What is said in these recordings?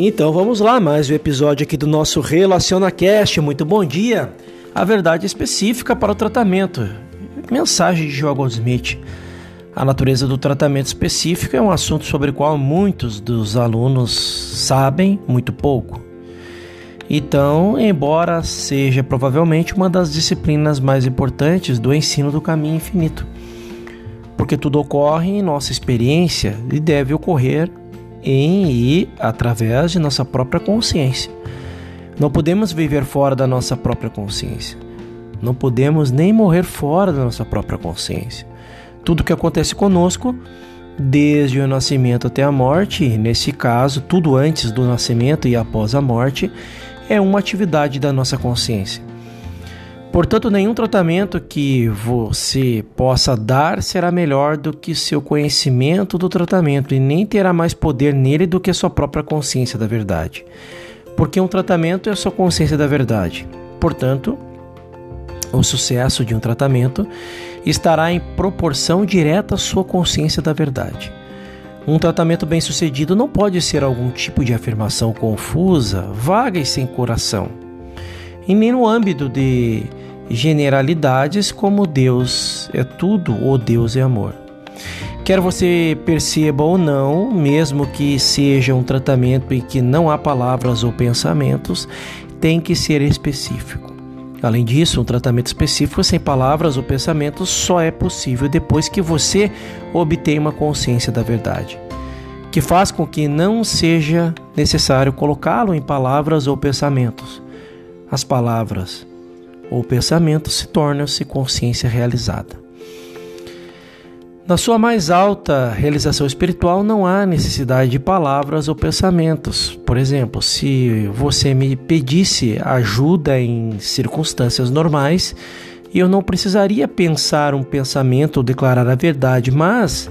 Então vamos lá, mais um episódio aqui do nosso RelacionaCast. Muito bom dia. A verdade específica para o tratamento. Mensagem de João Goldsmith. A natureza do tratamento específico é um assunto sobre o qual muitos dos alunos sabem muito pouco. Então, embora seja provavelmente uma das disciplinas mais importantes do ensino do caminho infinito, porque tudo ocorre em nossa experiência e deve ocorrer em e através de nossa própria consciência. Não podemos viver fora da nossa própria consciência. Não podemos nem morrer fora da nossa própria consciência. Tudo que acontece conosco, desde o nascimento até a morte, nesse caso, tudo antes do nascimento e após a morte, é uma atividade da nossa consciência. Portanto, nenhum tratamento que você possa dar será melhor do que seu conhecimento do tratamento e nem terá mais poder nele do que sua própria consciência da verdade. Porque um tratamento é sua consciência da verdade. Portanto, o sucesso de um tratamento estará em proporção direta à sua consciência da verdade. Um tratamento bem-sucedido não pode ser algum tipo de afirmação confusa, vaga e sem coração. E nem no âmbito de generalidades como Deus é tudo ou Deus é amor. Quer você perceba ou não, mesmo que seja um tratamento em que não há palavras ou pensamentos, tem que ser específico. Além disso, um tratamento específico sem palavras ou pensamentos só é possível depois que você obtém uma consciência da verdade, que faz com que não seja necessário colocá-lo em palavras ou pensamentos. As palavras ou pensamento se tornam-se consciência realizada. Na sua mais alta realização espiritual não há necessidade de palavras ou pensamentos. Por exemplo, se você me pedisse ajuda em circunstâncias normais, eu não precisaria pensar um pensamento ou declarar a verdade, mas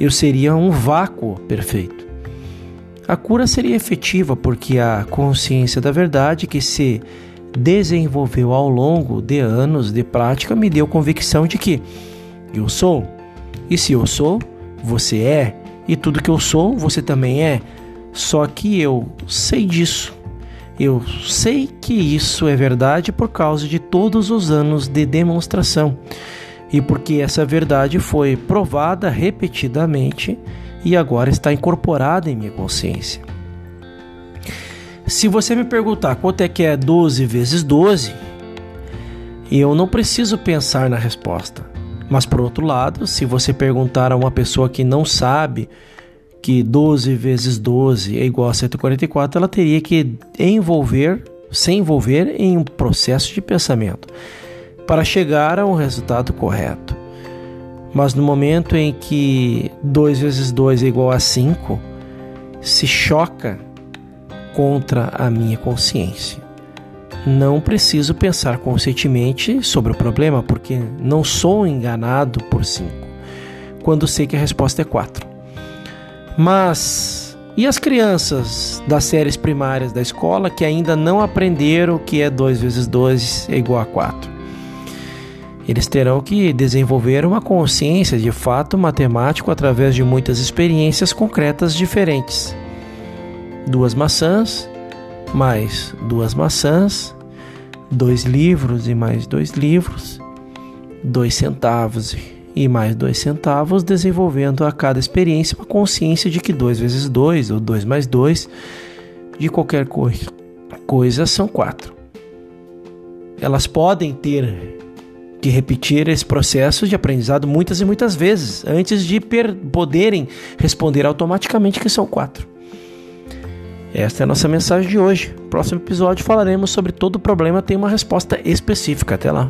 eu seria um vácuo perfeito. A cura seria efetiva porque a consciência da verdade que se desenvolveu ao longo de anos de prática me deu convicção de que eu sou. E se eu sou, você é. E tudo que eu sou, você também é. Só que eu sei disso. Eu sei que isso é verdade por causa de todos os anos de demonstração e porque essa verdade foi provada repetidamente e agora está incorporada em minha consciência. Se você me perguntar quanto é que é 12 vezes 12, eu não preciso pensar na resposta. Mas por outro lado, se você perguntar a uma pessoa que não sabe que 12 vezes 12 é igual a 144, ela teria que envolver, se envolver em um processo de pensamento para chegar a um resultado correto. Mas no momento em que 2 vezes 2 é igual a 5, se choca contra a minha consciência. Não preciso pensar conscientemente sobre o problema, porque não sou enganado por 5, quando sei que a resposta é 4. Mas e as crianças das séries primárias da escola que ainda não aprenderam que é 2 vezes 2 é igual a 4? Eles terão que desenvolver uma consciência de fato matemático através de muitas experiências concretas diferentes duas maçãs, mais duas maçãs, dois livros e mais dois livros, dois centavos e mais dois centavos, desenvolvendo a cada experiência uma consciência de que dois vezes dois ou dois mais dois de qualquer coisa, coisa são quatro. Elas podem ter que repetir esse processo de aprendizado muitas e muitas vezes antes de poderem responder automaticamente que são quatro. Esta é a nossa mensagem de hoje. Próximo episódio falaremos sobre todo problema tem uma resposta específica. Até lá.